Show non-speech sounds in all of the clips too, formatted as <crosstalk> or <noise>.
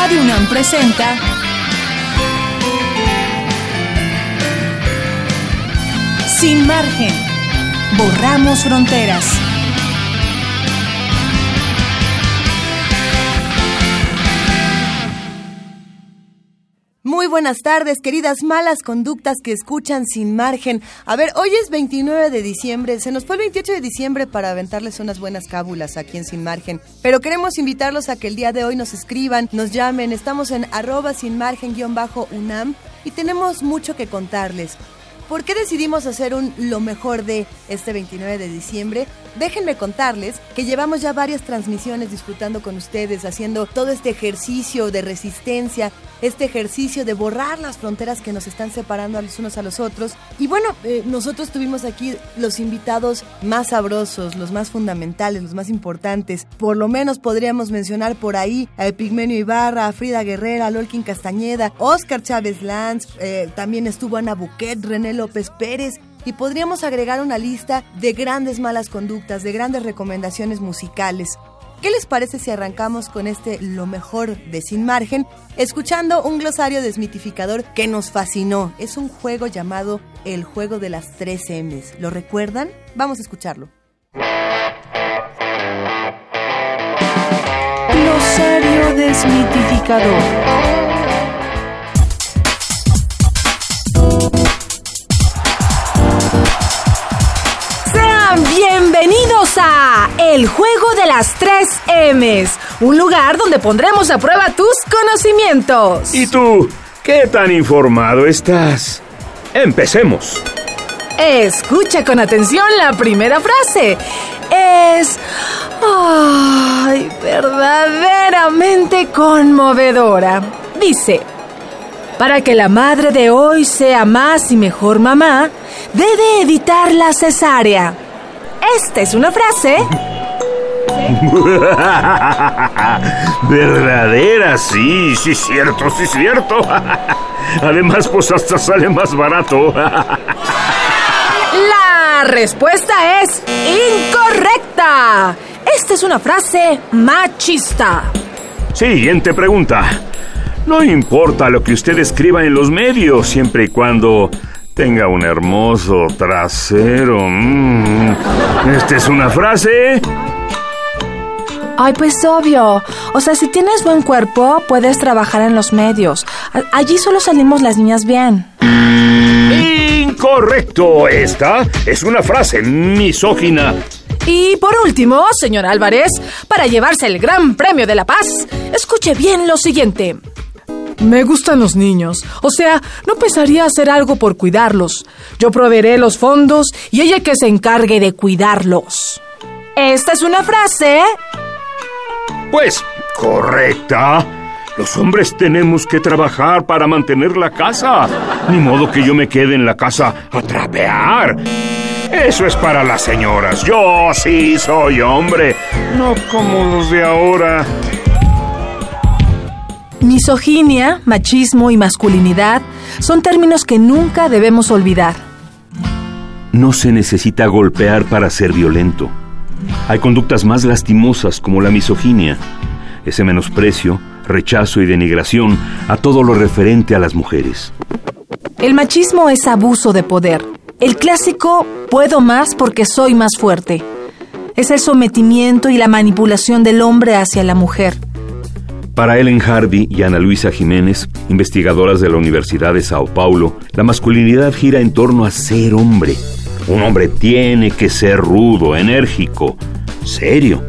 Radio UNAM presenta Sin margen. Borramos fronteras. Muy buenas tardes, queridas malas conductas que escuchan sin margen. A ver, hoy es 29 de diciembre, se nos fue el 28 de diciembre para aventarles unas buenas cábulas aquí en Sin Margen, pero queremos invitarlos a que el día de hoy nos escriban, nos llamen, estamos en arroba sin margen guion bajo UNAM y tenemos mucho que contarles. ¿Por qué decidimos hacer un lo mejor de este 29 de diciembre? Déjenme contarles que llevamos ya varias transmisiones disfrutando con ustedes, haciendo todo este ejercicio de resistencia, este ejercicio de borrar las fronteras que nos están separando a los unos a los otros. Y bueno, eh, nosotros tuvimos aquí los invitados más sabrosos, los más fundamentales, los más importantes. Por lo menos podríamos mencionar por ahí a Epigmenio Ibarra, a Frida Guerrera, a Lolkin Castañeda, Oscar Chávez Lanz, eh, también estuvo Ana Buquet, René López Pérez, y podríamos agregar una lista de grandes malas conductas, de grandes recomendaciones musicales. ¿Qué les parece si arrancamos con este lo mejor de Sin Margen, escuchando un glosario desmitificador que nos fascinó? Es un juego llamado El Juego de las Tres M's. ¿Lo recuerdan? Vamos a escucharlo. Glosario desmitificador. Sean bienvenidos a El Juego de las Tres M's, un lugar donde pondremos a prueba tus conocimientos. ¿Y tú? ¿Qué tan informado estás? Empecemos. Escucha con atención la primera frase. Es... ¡Ay! verdaderamente conmovedora. Dice, para que la madre de hoy sea más y mejor mamá, debe evitar la cesárea. Esta es una frase <laughs> Verdadera, sí, sí, cierto, sí, cierto. <laughs> Además, pues hasta sale más barato. <laughs> La respuesta es incorrecta. Esta es una frase machista. Siguiente pregunta. No importa lo que usted escriba en los medios, siempre y cuando tenga un hermoso trasero. Mm. Esta es una frase. Ay, pues obvio. O sea, si tienes buen cuerpo, puedes trabajar en los medios. A- Allí solo salimos las niñas bien. Incorrecto. Esta es una frase misógina. Y por último, señor Álvarez, para llevarse el Gran Premio de la Paz, escuche bien lo siguiente. Me gustan los niños. O sea, no pensaría hacer algo por cuidarlos. Yo proveeré los fondos y ella que se encargue de cuidarlos. Esta es una frase Pues, correcta. Los hombres tenemos que trabajar para mantener la casa. Ni modo que yo me quede en la casa a trapear. Eso es para las señoras. Yo sí soy hombre. No como los de ahora. Misoginia, machismo y masculinidad son términos que nunca debemos olvidar. No se necesita golpear para ser violento. Hay conductas más lastimosas como la misoginia, ese menosprecio, rechazo y denigración a todo lo referente a las mujeres. El machismo es abuso de poder. El clásico puedo más porque soy más fuerte. Es el sometimiento y la manipulación del hombre hacia la mujer. Para Ellen Harvey y Ana Luisa Jiménez, investigadoras de la Universidad de Sao Paulo, la masculinidad gira en torno a ser hombre. Un hombre tiene que ser rudo, enérgico, serio,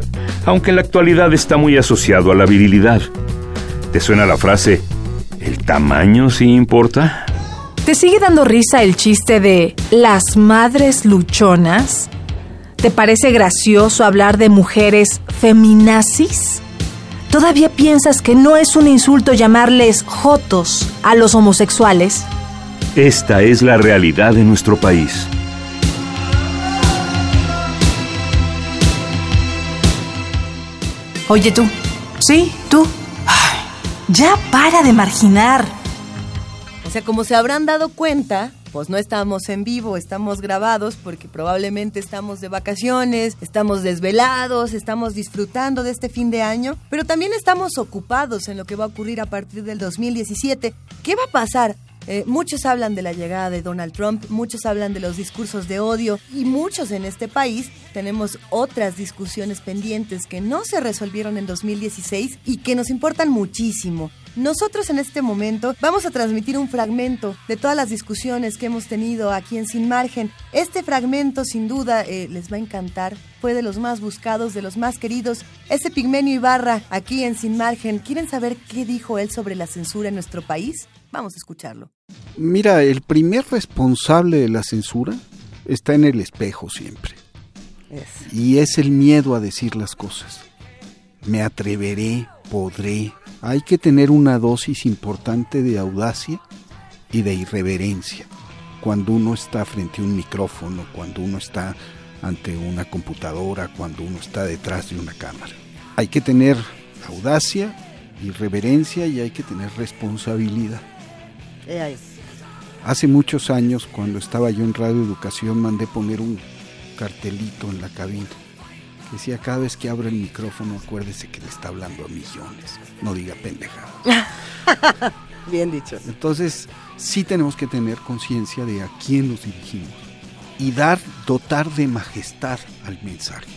aunque en la actualidad está muy asociado a la virilidad. ¿Te suena la frase, ¿el tamaño sí importa? ¿Te sigue dando risa el chiste de las madres luchonas? ¿Te parece gracioso hablar de mujeres feminazis? ¿Todavía piensas que no es un insulto llamarles jotos a los homosexuales? Esta es la realidad de nuestro país. Oye tú. Sí, tú. Ay, ya para de marginar. O sea, como se habrán dado cuenta, pues no estamos en vivo, estamos grabados porque probablemente estamos de vacaciones, estamos desvelados, estamos disfrutando de este fin de año, pero también estamos ocupados en lo que va a ocurrir a partir del 2017. ¿Qué va a pasar? Eh, muchos hablan de la llegada de Donald Trump, muchos hablan de los discursos de odio y muchos en este país tenemos otras discusiones pendientes que no se resolvieron en 2016 y que nos importan muchísimo. Nosotros en este momento vamos a transmitir un fragmento de todas las discusiones que hemos tenido aquí en Sin Margen. Este fragmento sin duda eh, les va a encantar, fue de los más buscados, de los más queridos. Ese Pigmenio Ibarra aquí en Sin Margen, ¿quieren saber qué dijo él sobre la censura en nuestro país? Vamos a escucharlo. Mira, el primer responsable de la censura está en el espejo siempre. Y es el miedo a decir las cosas. Me atreveré, podré. Hay que tener una dosis importante de audacia y de irreverencia cuando uno está frente a un micrófono, cuando uno está ante una computadora, cuando uno está detrás de una cámara. Hay que tener audacia, irreverencia y hay que tener responsabilidad. Hace muchos años, cuando estaba yo en Radio Educación, mandé poner un cartelito en la cabina. Decía, cada vez que abra el micrófono, acuérdese que le está hablando a millones. No diga pendejada. <laughs> Bien dicho. Entonces, sí tenemos que tener conciencia de a quién nos dirigimos y dar, dotar de majestad al mensaje.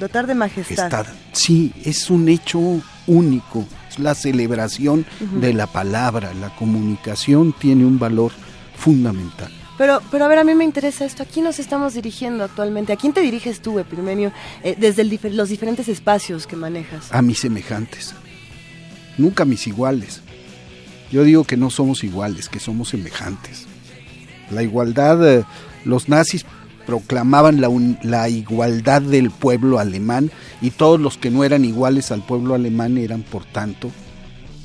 Dotar de majestad. Sí, es un hecho único la celebración de la palabra, la comunicación tiene un valor fundamental. Pero, pero a ver, a mí me interesa esto. ¿A quién nos estamos dirigiendo actualmente? ¿A quién te diriges tú, Epirmenio, eh, desde los diferentes espacios que manejas? A mis semejantes. Nunca a mis iguales. Yo digo que no somos iguales, que somos semejantes. La igualdad, eh, los nazis proclamaban la, la, igualdad del pueblo alemán y todos los que no eran iguales al pueblo alemán eran, por tanto,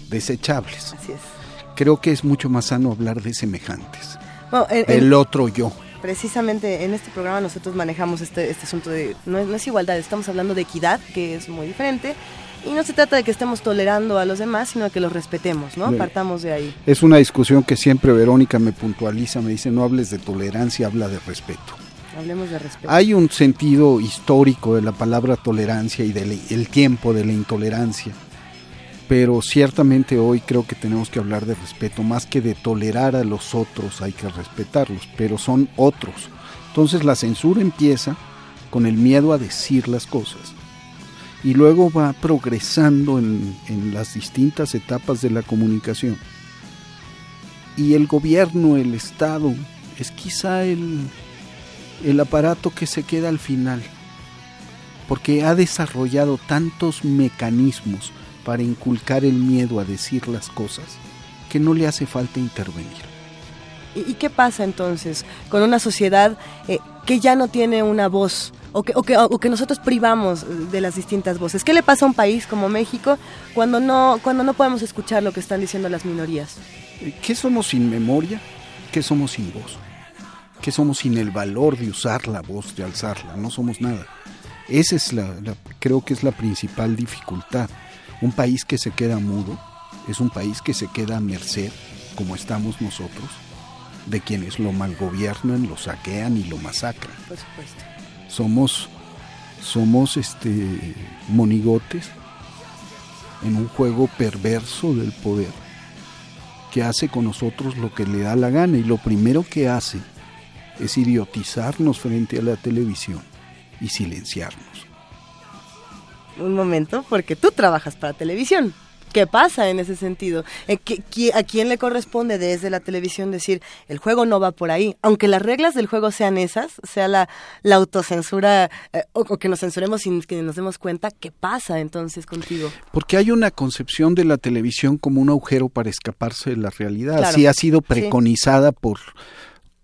desechables. Así es. Creo que es mucho más sano hablar de semejantes. El otro yo. Precisamente en este programa nosotros manejamos este, este asunto de, no es, no es igualdad, estamos hablando de equidad, que es muy diferente, y no se trata de que estemos tolerando a los demás, sino de que los respetemos, ¿no? Partamos de ahí. Es una discusión que siempre Verónica me puntualiza, me dice, no hables de tolerancia, habla de respeto. Hablemos de respeto. Hay un sentido histórico de la palabra tolerancia y del tiempo de la intolerancia, pero ciertamente hoy creo que tenemos que hablar de respeto, más que de tolerar a los otros, hay que respetarlos, pero son otros. Entonces la censura empieza con el miedo a decir las cosas y luego va progresando en, en las distintas etapas de la comunicación. Y el gobierno, el Estado, es quizá el, el aparato que se queda al final, porque ha desarrollado tantos mecanismos para inculcar el miedo a decir las cosas que no le hace falta intervenir. ¿Y, qué pasa entonces con una sociedad eh, que ya no tiene una voz o que, o, que, o que, nosotros privamos de las distintas voces? ¿Qué le pasa a un país como México cuando no, cuando no podemos escuchar lo que están diciendo las minorías? ¿Qué somos sin memoria? ¿Qué somos sin voz? que somos sin el valor de usar la voz, de alzarla, no somos nada. Esa es la, creo que es la principal dificultad. Un país que se queda mudo es un país que se queda a merced, como estamos nosotros, de quienes lo malgobiernan, lo saquean y lo masacran. Por supuesto. Somos, somos este, monigotes en un juego perverso del poder que hace con nosotros lo que le da la gana y lo primero que hace es idiotizarnos frente a la televisión y silenciarnos. Un momento, porque tú trabajas para televisión. ¿Qué pasa en ese sentido? Eh, ¿A quién le corresponde desde la televisión decir el juego no va por ahí? Aunque las reglas del juego sean esas, sea la, la autocensura eh, o, que nos censuremos sin que nos demos cuenta, ¿qué pasa entonces contigo? Porque hay una concepción de la televisión como un agujero para escaparse de la realidad. Así ha sido preconizada por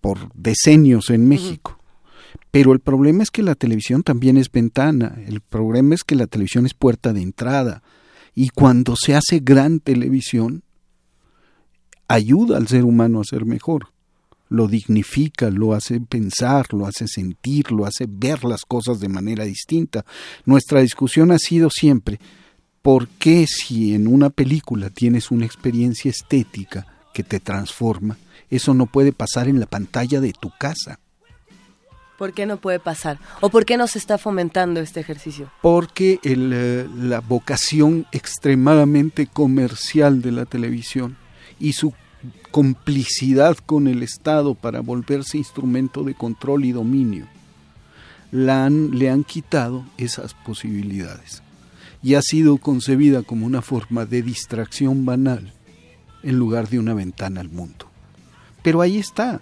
por decenios en México. Pero el problema es que la televisión también es ventana, el problema es que la televisión es puerta de entrada. Y cuando se hace gran televisión, ayuda al ser humano a ser mejor. Lo dignifica, lo hace pensar, lo hace sentir, lo hace ver las cosas de manera distinta. Nuestra discusión ha sido siempre, ¿por qué si en una película tienes una experiencia estética que te transforma, Eso no puede pasar en la pantalla de tu casa. ¿Por qué no puede pasar? ¿O por qué no se está fomentando este ejercicio? Porque eh, la vocación extremadamente comercial de la televisión y su complicidad con el Estado para volverse instrumento de control y dominio, le han quitado esas posibilidades y ha sido concebida como una forma de distracción banal en lugar de una ventana al mundo. Pero ahí está,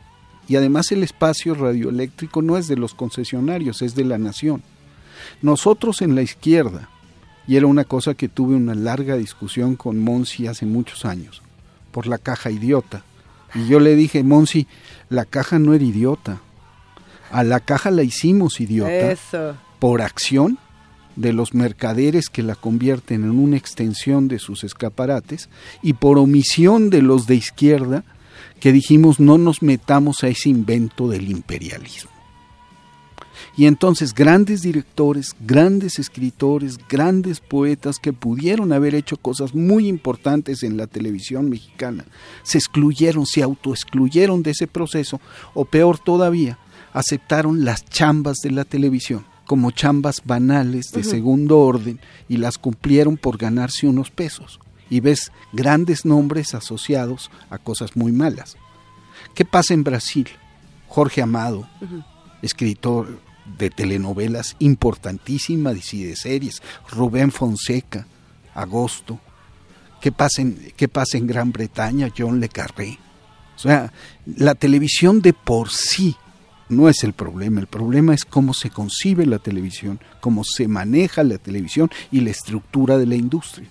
y además el espacio radioeléctrico no es de los concesionarios, es de la nación. Nosotros en la izquierda, y era una cosa que tuve una larga discusión con Monsi hace muchos años, por la caja idiota. Y yo le dije, Monsi, la caja no era idiota. A la caja la hicimos idiota por acción de los mercaderes que la convierten en una extensión de sus escaparates y por omisión de los de izquierda que dijimos no nos metamos a ese invento del imperialismo. Y entonces grandes directores, grandes escritores, grandes poetas que pudieron haber hecho cosas muy importantes en la televisión mexicana, se excluyeron, se autoexcluyeron de ese proceso, o peor todavía, aceptaron las chambas de la televisión como chambas banales de segundo orden y las cumplieron por ganarse unos pesos y ves grandes nombres asociados a cosas muy malas. ¿Qué pasa en Brasil? Jorge Amado, escritor de telenovelas importantísimas y de series, Rubén Fonseca, Agosto. ¿Qué pasa en, qué pasa en Gran Bretaña? John Le Carré. O sea, la televisión de por sí no es el problema, el problema es cómo se concibe la televisión, cómo se maneja la televisión y la estructura de la industria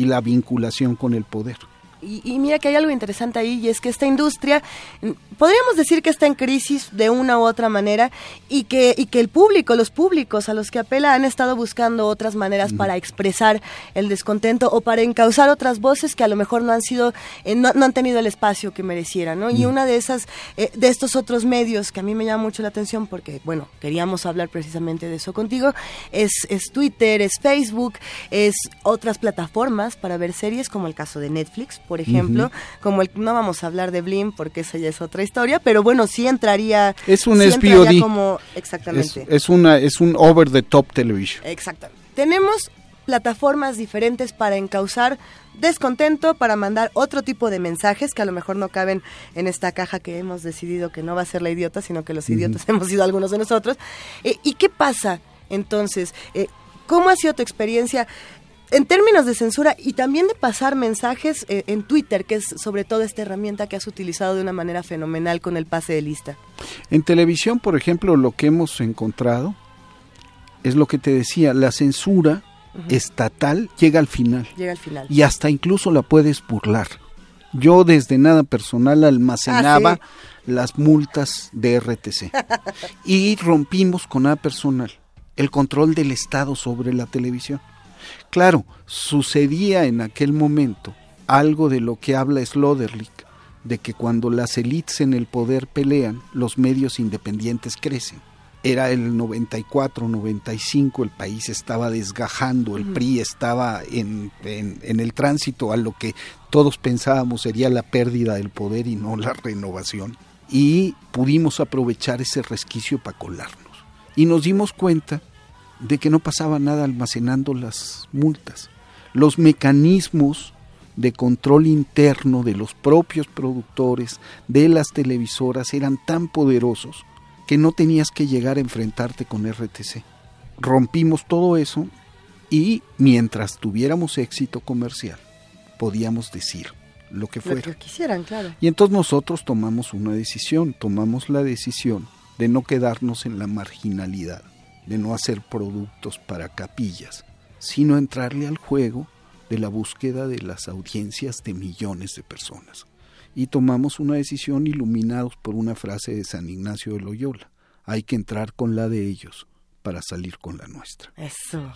y la vinculación con el poder. Y, mira que hay algo interesante ahí y es que esta industria, mm, podríamos decir que está en crisis de una u otra manera y que, y que el público, los públicos a los que apela han estado buscando otras maneras para expresar el descontento o para encauzar otras voces que a lo mejor no han sido, eh, no, han tenido el espacio que merecieran, ¿no? Y una de esas, eh, de estos otros medios que a mí me llama mucho la atención porque, bueno, queríamos hablar precisamente de eso contigo, es, es Twitter, es Facebook, es otras plataformas para ver series como el caso de Netflix por ejemplo, como el no vamos a hablar de Blim porque esa ya es otra historia, pero bueno, sí entraría Es un sí como exactamente. Es, una es un over the top television. Exactamente. Tenemos plataformas diferentes para encauzar descontento, para mandar otro tipo de mensajes que a lo mejor no caben en esta caja que hemos decidido que no va a ser la idiota, sino que los idiotas <laughs> hemos sido algunos de nosotros. Eh, ¿Y qué pasa entonces? Eh, ¿Cómo ha sido tu experiencia? En términos de censura y también de pasar mensajes eh, en Twitter, que es sobre todo esta herramienta que has utilizado de una manera fenomenal con el pase de lista. En televisión, por ejemplo, lo que hemos encontrado es lo que te decía, la censura estatal llega al final. Llega al final. Y hasta incluso la puedes burlar. Yo desde nada personal almacenaba ah, las multas de RTC <laughs> y rompimos con nada personal el control del Estado sobre la televisión. Claro, sucedía en aquel momento algo de lo que habla Sloterdijk, de que cuando las élites en el poder pelean, los medios independientes crecen. Era el 94, 95, el país estaba desgajando, el PRI estaba en, en el tránsito a lo que todos pensábamos sería la pérdida del poder y no la renovación. Y pudimos aprovechar ese resquicio para colarnos. Y nos dimos cuenta de que no pasaba nada almacenando las multas. Los mecanismos de control interno de los propios productores, de las televisoras, eran tan poderosos que no tenías que llegar a enfrentarte con RTC. Rompimos todo eso y mientras tuviéramos éxito comercial, podíamos decir lo que fuera. Lo que quisieran, claro. Y entonces nosotros tomamos una decisión, tomamos la decisión de no quedarnos en la marginalidad de no hacer productos para capillas, sino entrarle al juego de la búsqueda de las audiencias de millones de personas. Y tomamos una decisión iluminados por una frase de San Ignacio de Loyola. Hay que entrar con la de ellos para salir con la nuestra. Eso.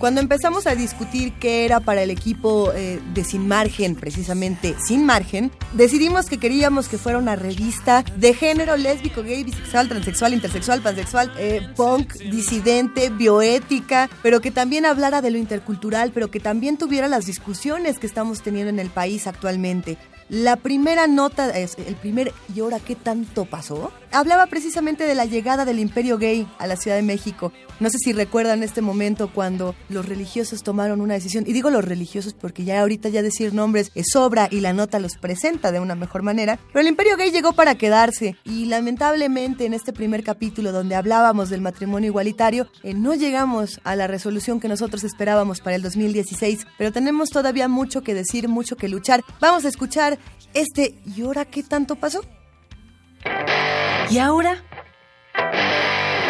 Cuando empezamos a discutir qué era para el equipo eh, de Sin Margen, precisamente Sin Margen, decidimos que queríamos que fuera una revista de género lésbico, gay, bisexual, transexual, intersexual, pansexual, eh, punk, disidente, bioética, pero que también hablara de lo intercultural, pero que también tuviera las discusiones que estamos teniendo en el país actualmente. La primera nota, es el primer ¿y ahora qué tanto pasó? Hablaba precisamente de la llegada del imperio gay a la Ciudad de México. No sé si recuerdan este momento cuando los religiosos tomaron una decisión, y digo los religiosos porque ya ahorita ya decir nombres es sobra y la nota los presenta de una mejor manera, pero el imperio gay llegó para quedarse y lamentablemente en este primer capítulo donde hablábamos del matrimonio igualitario, eh, no llegamos a la resolución que nosotros esperábamos para el 2016, pero tenemos todavía mucho que decir, mucho que luchar. Vamos a escuchar este ¿y ahora qué tanto pasó? ¿Y ahora?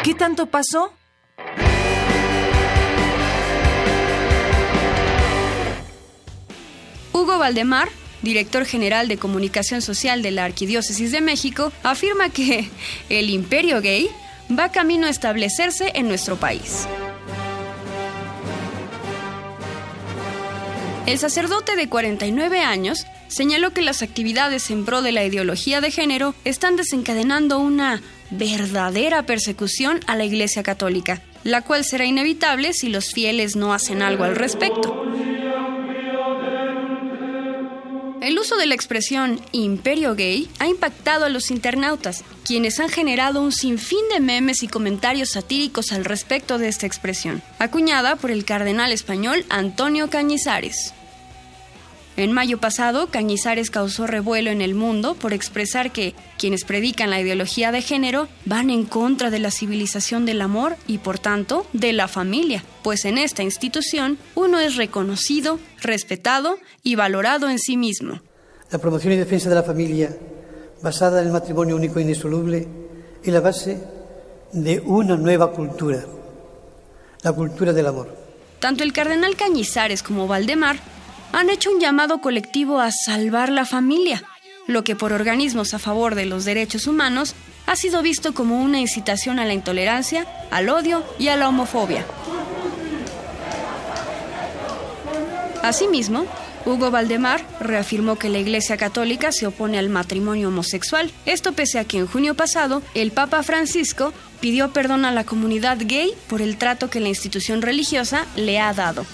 ¿Qué tanto pasó? Hugo Valdemar, director general de comunicación social de la Arquidiócesis de México, afirma que <laughs> el imperio gay va camino a establecerse en nuestro país. El sacerdote de 49 años señaló que las actividades en pro de la ideología de género están desencadenando una verdadera persecución a la Iglesia Católica, la cual será inevitable si los fieles no hacen algo al respecto. El uso de la expresión imperio gay ha impactado a los internautas, quienes han generado un sinfín de memes y comentarios satíricos al respecto de esta expresión, acuñada por el cardenal español Antonio Cañizares. En mayo pasado, Cañizares causó revuelo en el mundo por expresar que quienes predican la ideología de género van en contra de la civilización del amor y por tanto de la familia, pues en esta institución uno es reconocido, respetado y valorado en sí mismo. La promoción y defensa de la familia, basada en el matrimonio único e indisoluble, es la base de una nueva cultura, la cultura del amor. Tanto el cardenal Cañizares como Valdemar han hecho un llamado colectivo a salvar la familia, lo que por organismos a favor de los derechos humanos ha sido visto como una incitación a la intolerancia, al odio y a la homofobia. Asimismo, Hugo Valdemar reafirmó que la Iglesia Católica se opone al matrimonio homosexual, esto pese a que en junio pasado el Papa Francisco pidió perdón a la comunidad gay por el trato que la institución religiosa le ha dado.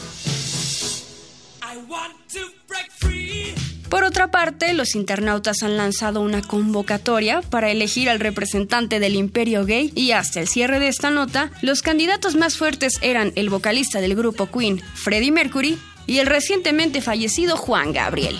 Por otra parte, los internautas han lanzado una convocatoria para elegir al representante del imperio gay y hasta el cierre de esta nota, los candidatos más fuertes eran el vocalista del grupo Queen, Freddie Mercury, y el recientemente fallecido Juan Gabriel.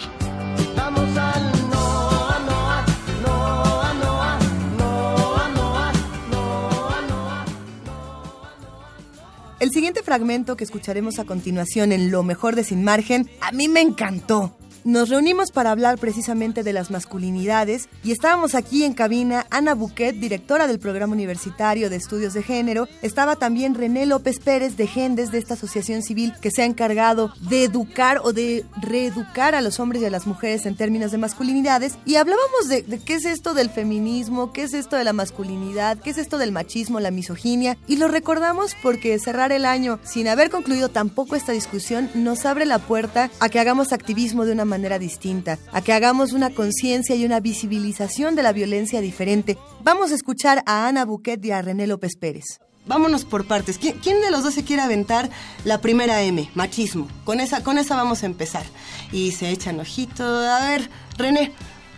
El siguiente fragmento que escucharemos a continuación en Lo mejor de Sin Margen, a mí me encantó. Nos reunimos para hablar precisamente de las masculinidades y estábamos aquí en cabina Ana Buquet, directora del programa universitario de estudios de género. Estaba también René López Pérez de Gendes de esta asociación civil que se ha encargado de educar o de reeducar a los hombres y a las mujeres en términos de masculinidades. Y hablábamos de, de qué es esto del feminismo, qué es esto de la masculinidad, qué es esto del machismo, la misoginia. Y lo recordamos porque cerrar el año sin haber concluido tampoco esta discusión nos abre la puerta a que hagamos activismo de una manera manera distinta, a que hagamos una conciencia y una visibilización de la violencia diferente. Vamos a escuchar a Ana Buquet y a René López Pérez. Vámonos por partes. ¿Quién, de los dos se quiere aventar la primera M, machismo? Con esa, con esa vamos a empezar. Y se echan ojito. A ver, René,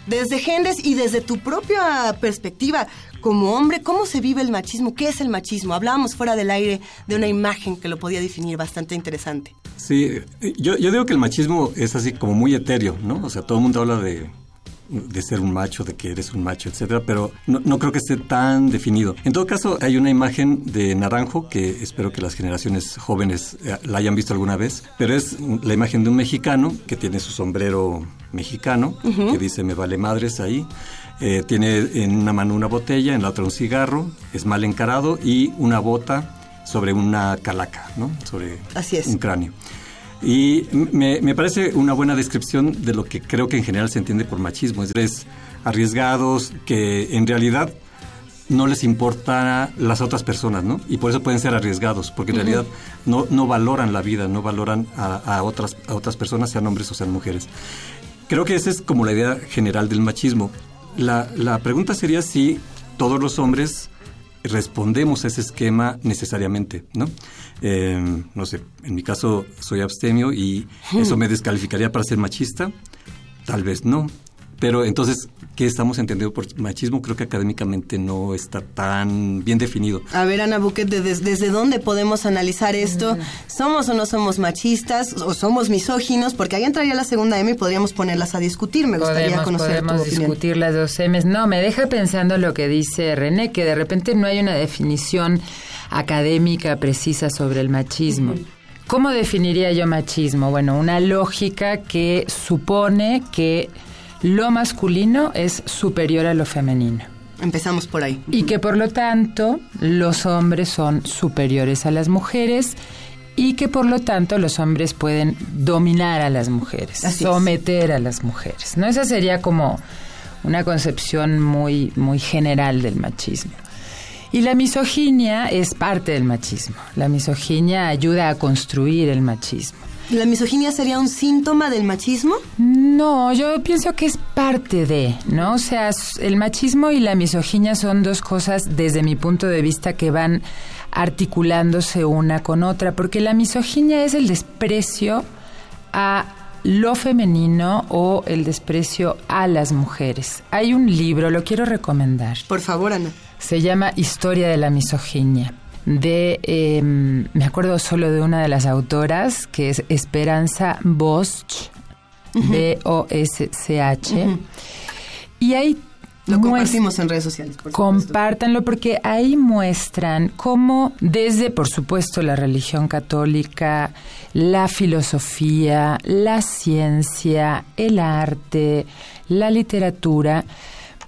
desde Gendes y desde tu propia perspectiva, como hombre, ¿cómo se vive el machismo? ¿Qué es el machismo? Hablábamos fuera del aire de una imagen que lo podía definir bastante interesante. Sí, yo, yo digo que el machismo es así como muy etéreo, ¿no? O sea, todo el mundo habla de, de ser un macho, de que eres un macho, etcétera, pero no, no, creo que esté tan definido. En todo caso, hay una imagen de Naranjo que espero que las generaciones jóvenes eh, la hayan visto alguna vez, pero es la imagen de un mexicano que tiene su sombrero mexicano, que dice me vale madres ahí. Eh, tiene en una mano una botella, en la otra un cigarro, es mal encarado y una bota sobre una calaca, ¿no? Sobre un cráneo. Y me, me, parece una buena descripción de lo que creo que en general se entiende por machismo. Es arriesgados que en realidad no les importa las otras personas, ¿no? Y por eso pueden ser arriesgados, porque en realidad no, no valoran la vida, no valoran a, otras, a otras personas, sean hombres o sean mujeres. Creo que esa es como la idea general del machismo. La, la pregunta sería si todos los hombres respondemos a ese esquema necesariamente, ¿no? Eh, no sé, en mi caso soy abstemio y eso me descalificaría para ser machista, tal vez no. Pero entonces, ¿qué estamos entendiendo por machismo? Creo que académicamente no está tan bien definido. A ver, Ana Buquet, ¿desde, dónde podemos analizar esto? ¿Somos o no somos machistas? ¿O somos misóginos? Porque ahí entraría la segunda M y podríamos ponerlas a discutir. Me gustaría conocer podemos discutir las dos M's. No, me deja pensando lo que dice René, que de repente no hay una definición académica precisa sobre el machismo. ¿Cómo definiría yo machismo? Bueno, una lógica que supone que lo masculino es superior a lo femenino. Empezamos por ahí. Y que por lo tanto los hombres son superiores a las mujeres y que por lo tanto los hombres pueden dominar a las mujeres, someter a las mujeres. ¿no? Esa sería como una concepción muy, muy general del machismo. Y la misoginia es parte del machismo. La misoginia ayuda a construir el machismo. ¿La misoginia sería un síntoma del machismo? No, yo pienso que es parte de, ¿no? O sea, el machismo y la misoginia son dos cosas desde mi punto de vista que van articulándose una con otra, porque la misoginia es el desprecio a lo femenino o el desprecio a las mujeres. Hay un libro, lo quiero recomendar. Por favor, Ana. Se llama Historia de la misoginia de, em, me acuerdo solo de una de las autoras, que es Esperanza Bosch, B-O-S-C-H. Y ahí lo compartimos en redes sociales. compártanlo porque ahí muestran cómo desde, por supuesto, la religión católica, la filosofía, la ciencia, el arte, la literatura,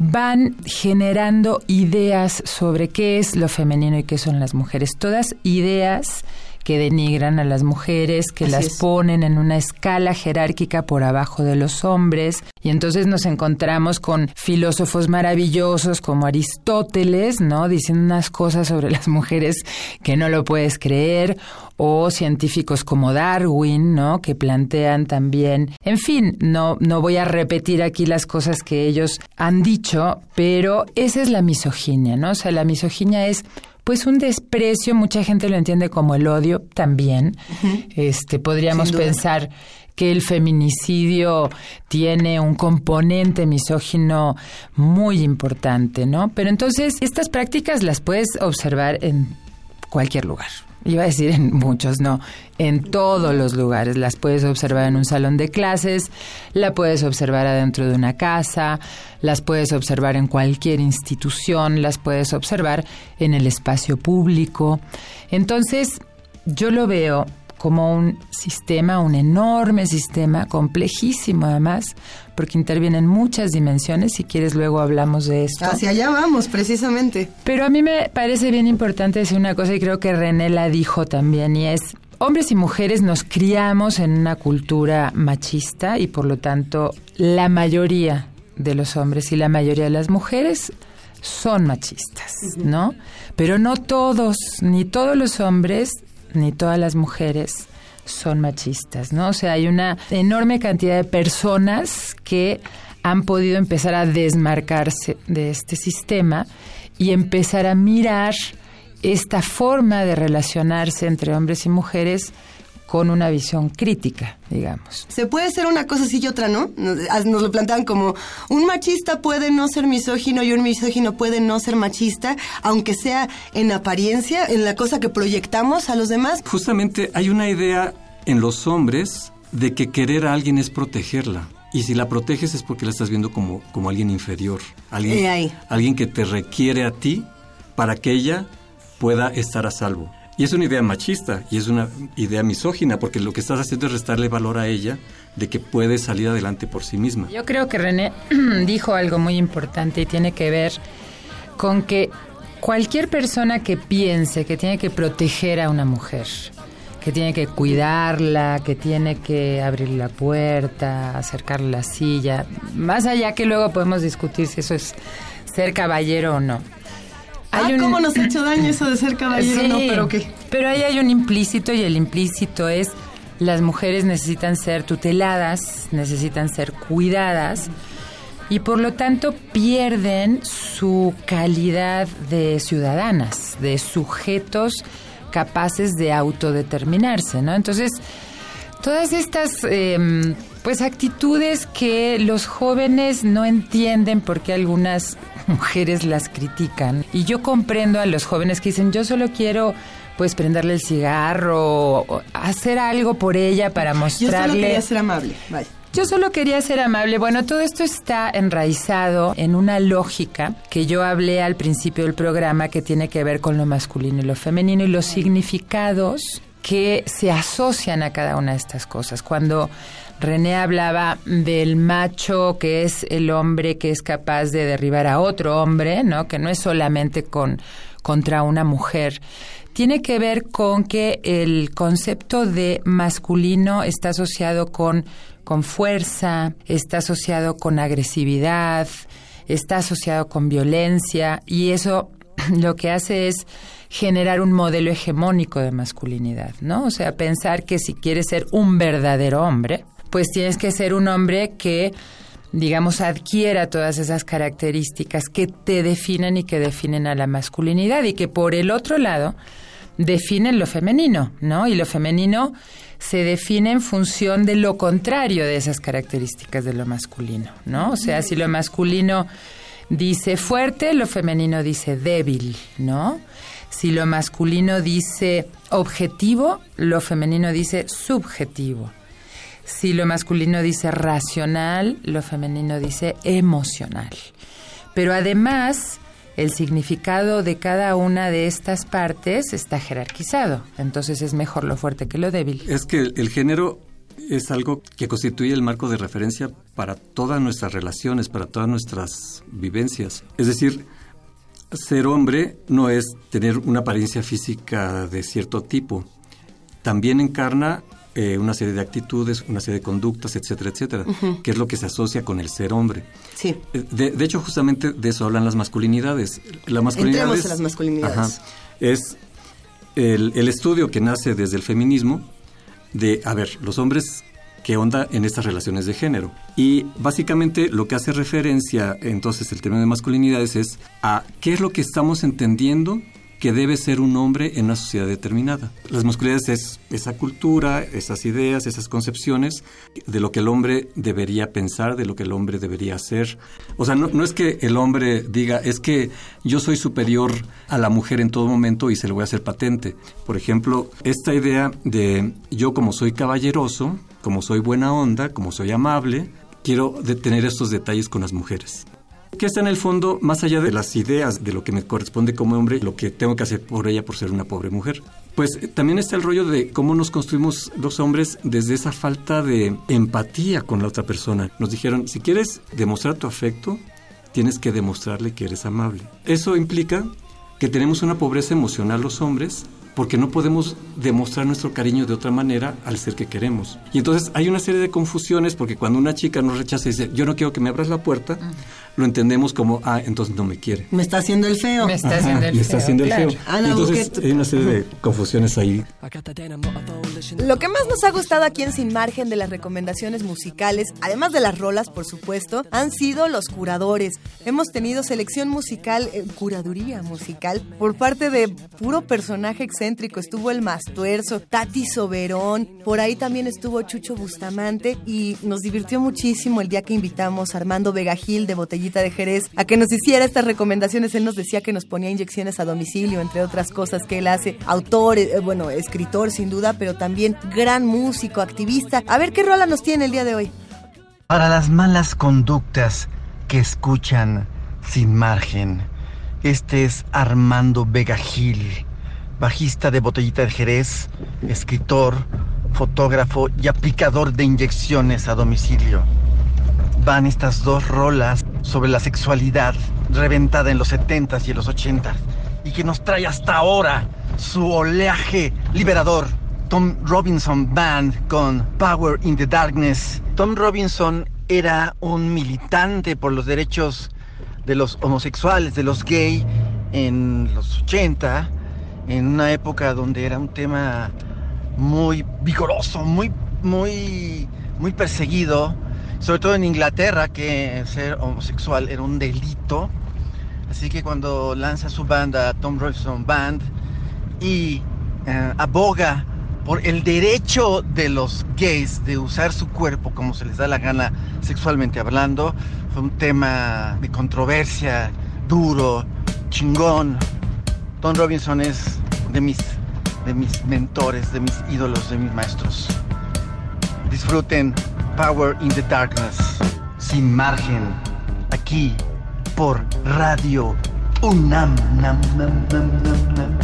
van generando ideas sobre qué es lo femenino y qué son las mujeres. Todas ideas que denigran a las mujeres, que las ponen en una escala jerárquica por abajo de los hombres. Y entonces nos encontramos con filósofos maravillosos como Aristóteles, ¿no? Diciendo unas cosas sobre las mujeres que no lo puedes creer, o científicos como Darwin, ¿no? Que plantean también, en fin, no, no voy a repetir aquí las cosas que ellos han dicho, pero esa es la misoginia, ¿no? O sea, la misoginia es pues un desprecio, mucha gente lo entiende como el odio también. Este podríamos pensar que el feminicidio tiene un componente misógino muy importante, ¿no? Pero entonces estas prácticas las puedes observar en cualquier lugar iba a decir en muchos, no, en todos los lugares. Las puedes observar en un salón de clases, la puedes observar adentro de una casa, las puedes observar en cualquier institución, las puedes observar en el espacio público. Entonces, yo lo veo como un sistema, un enorme sistema, complejísimo además, porque intervienen muchas dimensiones. Si quieres, luego hablamos de esto. Hacia allá vamos, precisamente. Pero a mí me parece bien importante decir una cosa, y creo que René la dijo también, y es, hombres y mujeres nos criamos en una cultura machista y por lo tanto la mayoría de los hombres y la mayoría de las mujeres son machistas, ¿no? Pero no todos, ni todos los hombres ni todas las mujeres son machistas, ¿no? O sea, hay una enorme cantidad de personas que han podido empezar a desmarcarse de este sistema y empezar a mirar esta forma de relacionarse entre hombres y mujeres con una visión crítica, digamos. Se puede ser una cosa sí y otra no. Nos, lo plantean como un machista puede no ser misógino y un misógino puede no ser machista, aunque sea en apariencia, en la cosa que proyectamos a los demás. Justamente hay una idea en los hombres de que querer a alguien es protegerla. Y si la proteges es porque la estás viendo como, como alguien inferior, alguien, alguien que te requiere a ti para que ella pueda estar a salvo. Y es una idea machista y es una idea misógina porque lo que estás haciendo es restarle valor a ella de que puede salir adelante por sí misma. Yo creo que René <clears throat> dijo algo muy importante y tiene que ver con que cualquier persona que piense que tiene que proteger a una mujer, que tiene que cuidarla, que tiene que abrir la puerta, acercarle la silla, más allá que luego podemos discutir si eso es ser caballero o no ah, ¿cómo nos ha hecho daño eso de ser caballero? no, pero qué. Pero ahí hay un implícito y el implícito es las mujeres necesitan ser tuteladas, necesitan ser cuidadas y por lo tanto pierden su calidad de ciudadanas, de sujetos capaces de autodeterminarse, ¿no? Entonces, todas estas em, pues actitudes que los jóvenes no entienden porque algunas mujeres las critican. Y yo comprendo a los jóvenes que dicen, yo solo quiero pues prenderle el cigarro, o hacer algo por ella para mostrarle. Yo solo quería ser amable. Vaya. Yo solo quería ser amable. Bueno, todo esto está enraizado en una lógica que yo hablé al principio del programa que tiene que ver con lo masculino y lo femenino y los significados que se asocian a cada una de estas cosas. Cuando René hablaba del macho que es el hombre que es capaz de derribar a otro hombre, ¿no? Que no es solamente con contra una mujer. Tiene que ver con que el concepto de masculino está asociado con con fuerza, está asociado con agresividad, está asociado con violencia y eso <clears throat> lo que hace es generar un modelo hegemónico de masculinidad, ¿no? O sea, pensar que si quieres ser un verdadero hombre, pues tienes que ser un hombre que digamos, adquiera todas esas características que te definen y que definen a la masculinidad y que por el otro lado definen lo femenino, ¿no? Y lo femenino se define en función de lo contrario de esas características de lo masculino, ¿no? O sea, si lo masculino dice fuerte, lo femenino dice débil, ¿no? Si lo masculino dice objetivo, lo femenino dice subjetivo. Si lo masculino dice racional, lo femenino dice emocional. Pero además, el significado de cada una de estas partes está jerarquizado. Entonces es mejor lo fuerte que lo débil. Es que el, género es algo que constituye el marco de referencia para todas nuestras relaciones, para todas nuestras vivencias. Es decir, ser hombre no es tener una apariencia física de cierto tipo. También encarna eh, una serie de actitudes, una serie de conductas, etcétera, etcétera, que es lo que se asocia con el ser hombre. Sí. Eh, de, hecho, justamente de eso hablan las masculinidades. La masculinidad Entremos las masculinidades. es el, el estudio que nace desde el feminismo de, a ver, los hombres qué onda en estas relaciones de género. Y básicamente lo que hace referencia entonces el término de masculinidades es a qué es lo que estamos entendiendo que debe ser un hombre en una sociedad determinada. Las masculinidades es esa cultura, esas ideas, esas concepciones de lo que el hombre debería pensar, de lo que el hombre debería hacer. O sea, no, es que el hombre diga, es que yo soy superior a la mujer en todo momento y se lo voy a hacer patente. Por ejemplo, esta idea de yo como soy caballeroso, como soy buena onda, como soy amable, quiero tener estos detalles con las mujeres que está en el fondo más allá de las ideas de lo que me corresponde como hombre, lo que tengo que hacer por ella por ser una pobre mujer. Pues eh, también está el rollo de cómo nos construimos los hombres desde esa falta de empatía con la otra persona. Nos dijeron, si quieres demostrar tu afecto, tienes que demostrarle que eres amable. Eso implica que tenemos una pobreza emocional los hombres porque no podemos demostrar nuestro cariño de otra manera al ser que queremos. Y entonces hay una serie de confusiones porque cuando una chica nos rechaza y dice, yo no quiero que me abras la puerta, lo entendemos como, ah, entonces no me quiere. Me está haciendo el feo. Me está haciendo el feo. está haciendo el feo. entonces hay una serie de confusiones ahí. Lo que más nos ha gustado aquí en Sin Margen de las recomendaciones musicales, además de las rolas, por supuesto, han sido los curadores. Hemos tenido selección musical, eh, curaduría musical, por parte de puro personaje excéntrico. Estuvo el Mastuerzo, Tati Soberón, por ahí también estuvo Chucho Bustamante y nos divirtió muchísimo el día que invitamos a Armando Vega Gil de Botellita de Jerez a que nos hiciera estas recomendaciones. Él nos decía que nos ponía inyecciones a domicilio, entre otras cosas que él hace. Autor, eh, bueno, escritor sin duda, pero también gran músico, activista. A ver qué rola nos tiene el día de hoy. Para las malas conductas que escuchan sin margen, este es Armando Vega Gil bajista de Botellita de Jerez, escritor, fotógrafo y aplicador de inyecciones a domicilio. Van estas dos rolas sobre la sexualidad reventada en los 70s y en los 80s y que nos trae hasta ahora su oleaje liberador. Tom Robinson Band con Power in the Darkness. Tom Robinson era un militante por los derechos de los homosexuales, de los gay en los 80 en una época donde era un tema muy vigoroso, muy, muy, muy perseguido, sobre todo en Inglaterra, que ser homosexual era un delito. Así que cuando lanza su banda Tom Robinson Band y eh, aboga por el derecho de los gays de usar su cuerpo como se les da la gana sexualmente hablando. Fue un tema de controversia, duro, chingón. Don Robinson es de mis, de mis mentores, de mis ídolos, de mis maestros. Disfruten Power in the Darkness, sin margen, aquí por Radio UNAM. Nam, nam, nam,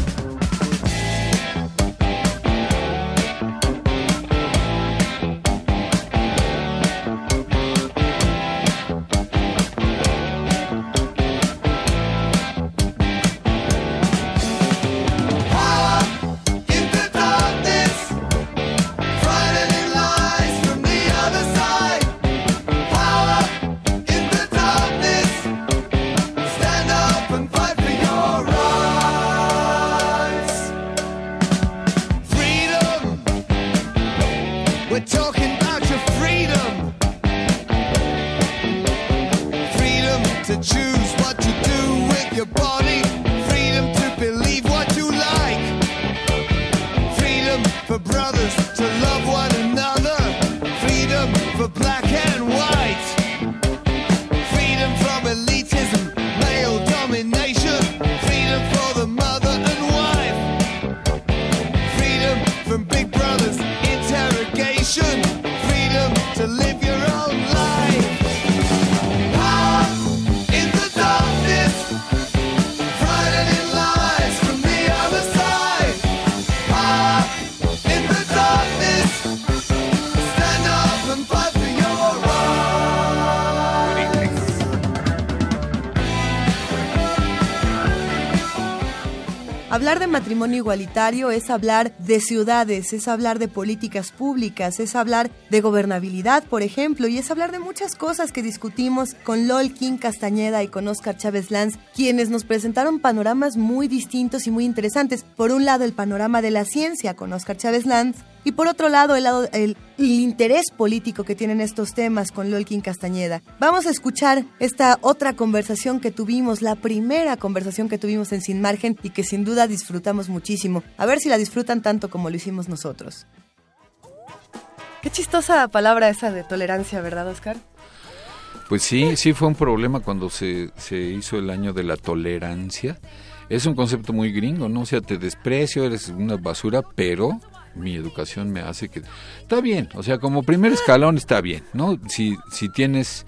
Hablar de matrimonio igualitario es hablar de ciudades, es hablar de políticas públicas, es hablar de gobernabilidad, por ejemplo, y es hablar de muchas cosas que discutimos con Lol King Castañeda y con Oscar Chávez Lanz, quienes nos presentaron panoramas muy distintos y muy interesantes. Por un lado, el panorama de la ciencia con Oscar Chávez Lanz, y por otro lado, el, lado, el, interés político que tienen estos temas con Lolkin Castañeda. Vamos a escuchar esta otra conversación que tuvimos, la primera conversación que tuvimos en Sin Margen y que sin duda disfrutamos muchísimo. A ver si la disfrutan tanto como lo hicimos nosotros. Qué chistosa palabra esa de tolerancia, ¿verdad, Oscar? Pues sí, sí fue un problema cuando se, se hizo el año de la tolerancia. Es un concepto muy gringo, ¿no? O sea, te desprecio, eres una basura, pero mi educación me hace que... Está bien, o sea, como primer escalón está bien, ¿no? Si, si tienes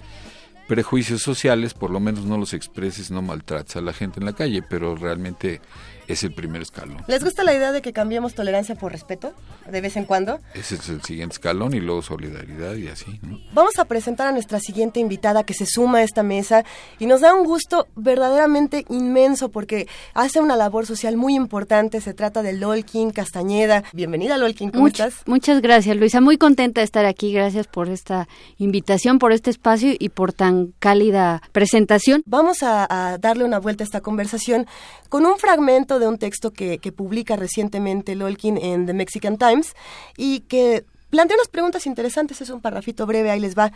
prejuicios sociales, por lo menos no los expreses, no maltrates a la gente en la calle, pero realmente es el primer escalón. ¿Les gusta la idea de que cambiemos tolerancia por respeto de vez en cuando? Ese es el siguiente escalón y luego solidaridad y así. Vamos a presentar a nuestra siguiente invitada que se suma a esta mesa y nos da un gusto verdaderamente inmenso porque hace una labor social muy importante. Se trata de Lolkin Castañeda. Bienvenida Lolkin, ¿cómo estás? Muchas gracias Luisa, muy contenta de estar aquí. Gracias por esta invitación, por este espacio y por tan cálida presentación. Vamos a, a darle una vuelta a esta conversación con un fragmento de un texto que, publica recientemente Lolkin en The Mexican Times y que plantea unas preguntas interesantes, es un parrafito breve, ahí les va.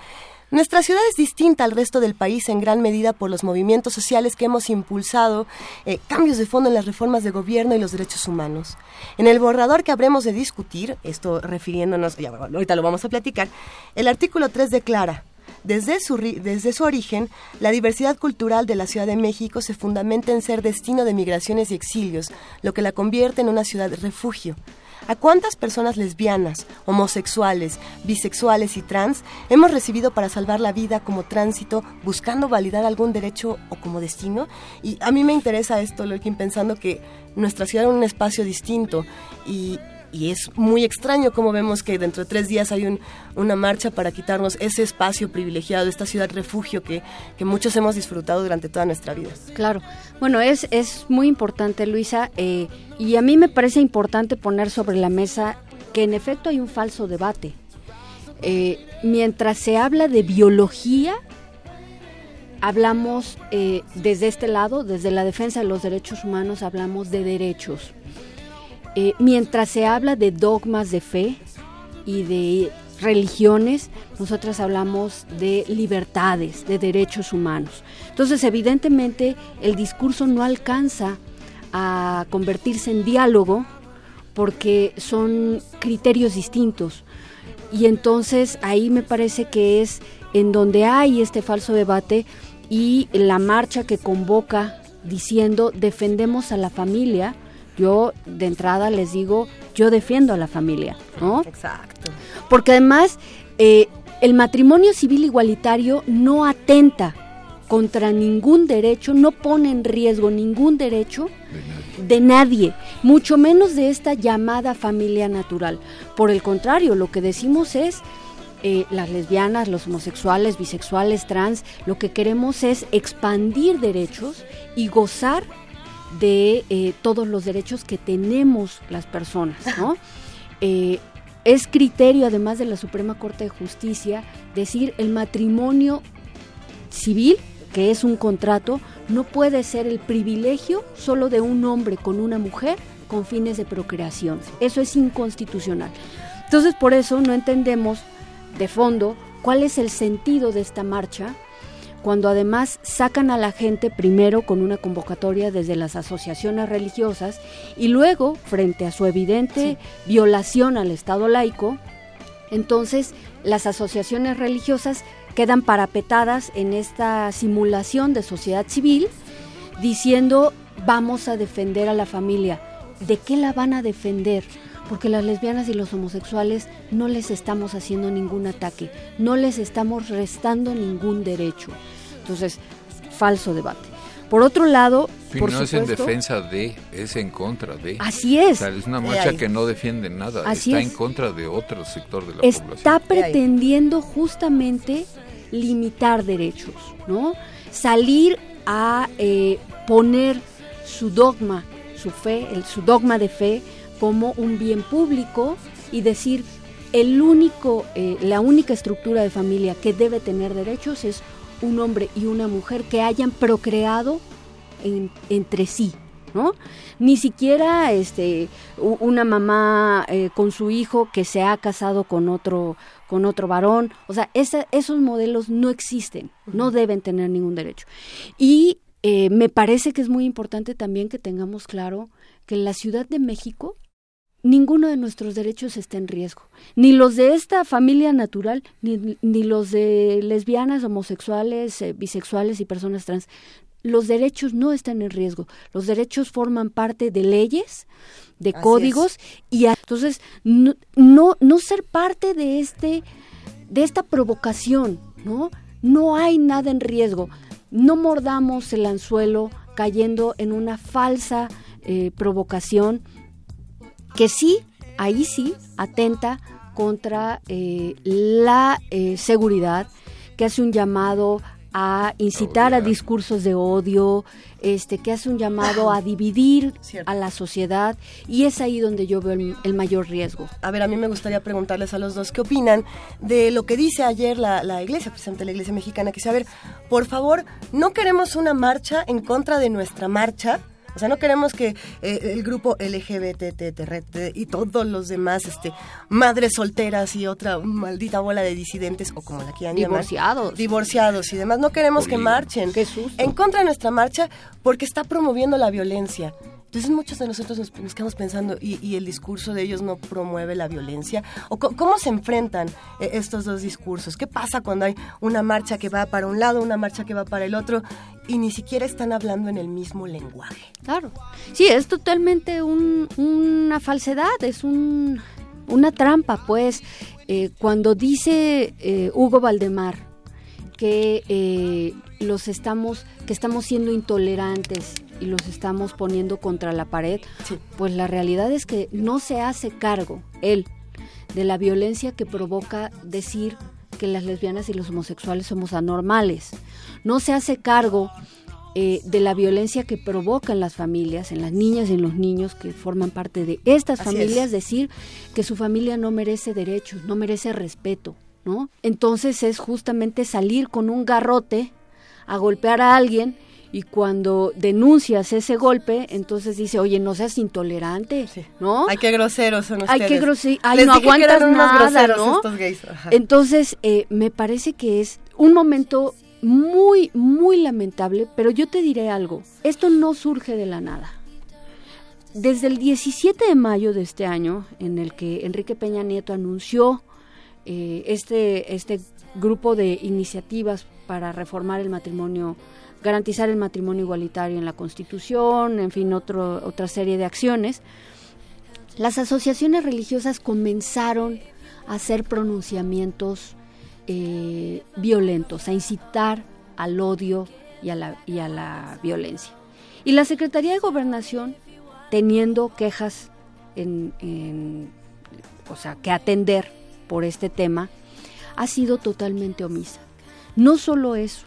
Nuestra ciudad es distinta al resto del país en gran medida por los movimientos sociales que hemos impulsado, eh, cambios de fondo en las reformas de gobierno y los derechos humanos. En el borrador que habremos de discutir, esto refiriéndonos, ahorita lo vamos a platicar, el artículo 3 declara, desde su, desde su origen, la diversidad cultural de la Ciudad de México se fundamenta en ser destino de migraciones y exilios, lo que la convierte en una ciudad refugio. ¿A cuántas personas lesbianas, homosexuales, bisexuales y trans hemos recibido para salvar la vida como tránsito buscando validar algún derecho o como destino? Y a mí me interesa esto, Lolkin, pensando que nuestra ciudad es un espacio distinto y, y es muy extraño como vemos que dentro de tres días hay un, una marcha para quitarnos ese espacio privilegiado, esta ciudad refugio que, que, muchos hemos disfrutado durante toda nuestra vida. Claro, bueno, es, es muy importante, Luisa, eh, y a mí me parece importante poner sobre la mesa que en efecto hay un falso debate. Eh, mientras se habla de biología, hablamos eh, desde este lado, desde la defensa de los derechos humanos, hablamos de derechos eh, mientras se habla de dogmas de fe y de religiones, nosotras hablamos de libertades, de derechos humanos. Entonces, evidentemente, el discurso no alcanza a convertirse en diálogo porque son criterios distintos. Y entonces ahí me parece que es en donde hay este falso debate y la marcha que convoca diciendo defendemos a la familia, yo de entrada les digo, yo defiendo a la familia, ¿no? Exacto. Porque además eh, el matrimonio civil igualitario no atenta contra ningún derecho, no pone en riesgo ningún derecho de nadie, mucho menos de esta llamada familia natural. Por el contrario, lo que decimos es, eh, las lesbianas, los homosexuales, bisexuales, trans, lo que queremos es expandir derechos y gozar de eh, todos los derechos que tenemos las personas, ¿no? <laughs> Eh, es criterio, además de la Suprema Corte de Justicia, decir el matrimonio civil, que es un contrato, no puede ser el privilegio solo de un hombre con una mujer con fines de procreación. Eso es inconstitucional. Entonces, por eso no entendemos de fondo cuál es el sentido de esta marcha, cuando además sacan a la gente primero con una convocatoria desde las asociaciones religiosas y luego, frente a su evidente violación al Estado laico, entonces las asociaciones religiosas quedan parapetadas en esta simulación de sociedad civil diciendo vamos a defender a la familia. ¿De qué la van a defender? Porque las lesbianas y los homosexuales no les estamos haciendo ningún ataque, no les estamos restando ningún derecho. Entonces, falso debate. Por otro lado, por no supuesto, es en defensa de, es en contra de. Así es. O sea, es una marcha que no defiende nada, Así está es. en contra de otro sector de la está población. pretendiendo justamente limitar derechos, ¿no? Salir a eh, poner su dogma, su fe, el, su dogma de fe como un bien público y decir el único, eh, la única estructura de familia que debe tener derechos es un hombre y una mujer que hayan procreado en- entre sí, ¿no? Ni siquiera este una mamá eh, con su hijo que se ha casado con otro con otro varón, o sea, esa- esos modelos no existen, no deben tener ningún derecho. Y eh, me parece que es muy importante también que tengamos claro que la Ciudad de México ninguno de nuestros derechos está en riesgo, ni los de esta familia natural, ni, ni los de lesbianas, homosexuales, eh, bisexuales y personas trans. Los derechos no están en riesgo, los derechos forman parte de leyes, de Así códigos y a- entonces no, no no ser parte de este de esta provocación, ¿no? No hay nada en riesgo. No mordamos el anzuelo cayendo en una falsa eh, provocación que sí, ahí sí, atenta contra eh, la eh, seguridad, que hace un llamado a incitar a discursos de odio, este, que hace un llamado a dividir <clears throat> a la sociedad y es ahí donde yo veo el, el mayor riesgo. A ver, a mí me gustaría preguntarles a los dos qué opinan de lo que dice ayer la, la iglesia, precisamente la iglesia mexicana, que dice, a ver, por favor, no queremos una marcha en contra de nuestra marcha. O sea, no queremos que eh, el grupo LGBT y todos los demás, este, madres solteras y otra maldita bola de disidentes, o como la quieran llamar. Divorciados. Divorciados y demás. No queremos que marchen en contra de nuestra marcha porque está promoviendo la violencia. Entonces muchos de nosotros nos, nos quedamos pensando, ¿y, el discurso de ellos no promueve la violencia? ¿O cómo se enfrentan eh, estos dos discursos? ¿Qué pasa cuando hay una marcha que va para un lado, una marcha que va para el otro, y ni siquiera están hablando en el mismo lenguaje? Claro. Sí, es totalmente un- una falsedad, es un, una trampa, pues. Eh, cuando dice eh, Hugo Valdemar que los estamos, que estamos siendo intolerantes y los estamos poniendo contra la pared, pues la realidad es que no se hace cargo él de la violencia que provoca decir que las lesbianas y los homosexuales somos anormales. No se hace cargo eh, de la violencia que provoca en las familias, en las niñas y en los niños que forman parte de estas Así familias, es. decir que su familia no merece derechos, no merece respeto, ¿no? Entonces es justamente salir con un garrote a golpear a alguien y cuando denuncias ese golpe, entonces dice, oye, no seas intolerante, ¿no? Ay, qué groseros son Ay, qué ustedes. ay, Les no dije que aguantas eran unos nada, groseros ¿no? estos gays. Entonces, eh, me parece que es un momento muy, muy lamentable, pero yo te diré algo, esto no surge de la nada. desde el 17 de mayo de este año, en el que Enrique Peña Nieto anunció eh, este, este grupo de iniciativas para reformar el matrimonio, garantizar el matrimonio igualitario en la Constitución, en fin, otro, otra serie de acciones, las asociaciones religiosas comenzaron a hacer pronunciamientos eh, violentos, a incitar al odio y a, la, y a la violencia. Y la Secretaría de Gobernación, teniendo quejas en, o sea, que atender por este tema, ha sido totalmente omisa. No solo eso,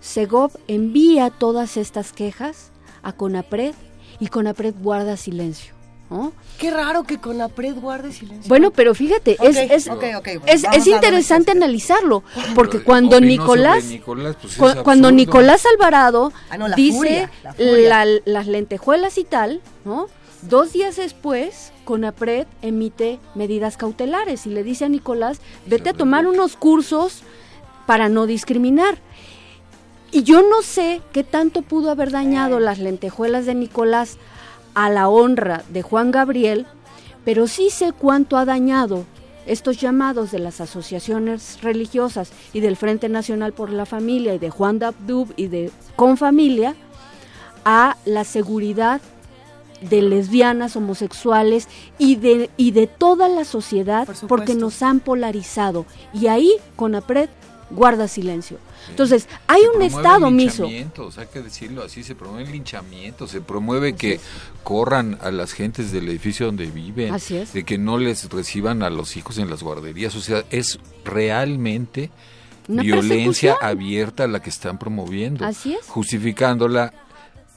Segov envía todas estas quejas a CONAPRED y CONAPRED guarda silencio. Qué raro que CONAPRED guarde silencio. Bueno, pero fíjate, es, es, es, interesante analizarlo, porque cuando Nicolás, pues, cuando Nicolás Alvarado ah, dice las lentejuelas y tal, ¿no? Dos días después, CONAPRED emite medidas cautelares y le dice a Nicolás, vete a tomar unos cursos para no discriminar. Y yo no sé qué tanto pudo haber dañado las lentejuelas de Nicolás a la honra de Juan Gabriel, pero sí sé cuánto ha dañado estos llamados de las asociaciones religiosas y del Frente Nacional por la Familia y de Juan Dabdub y de Confamilia a la seguridad de lesbianas, homosexuales y de, y de toda la sociedad porque nos han polarizado. Y ahí CONAPRED guarda silencio. Entonces, hay un Estado miso. Hay que decirlo así, se promueve el linchamiento, se promueve que corran a las gentes del edificio donde viven, de que no les reciban a los hijos en las guarderías. O sea, es realmente violencia abierta la que están promoviendo, justificándola,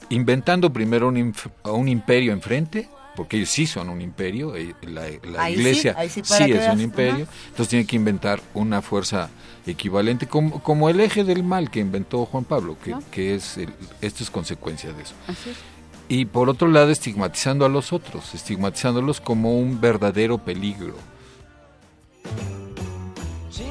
inventando primero un, un imperio enfrente porque ellos sí son un imperio, eh, la, iglesia sí, es un imperio, entonces tiene que inventar una fuerza equivalente como, como el eje del mal que inventó Juan Pablo, que, que es esto es consecuencia de eso. Y por otro lado, estigmatizando a los otros, estigmatizándolos como un verdadero peligro.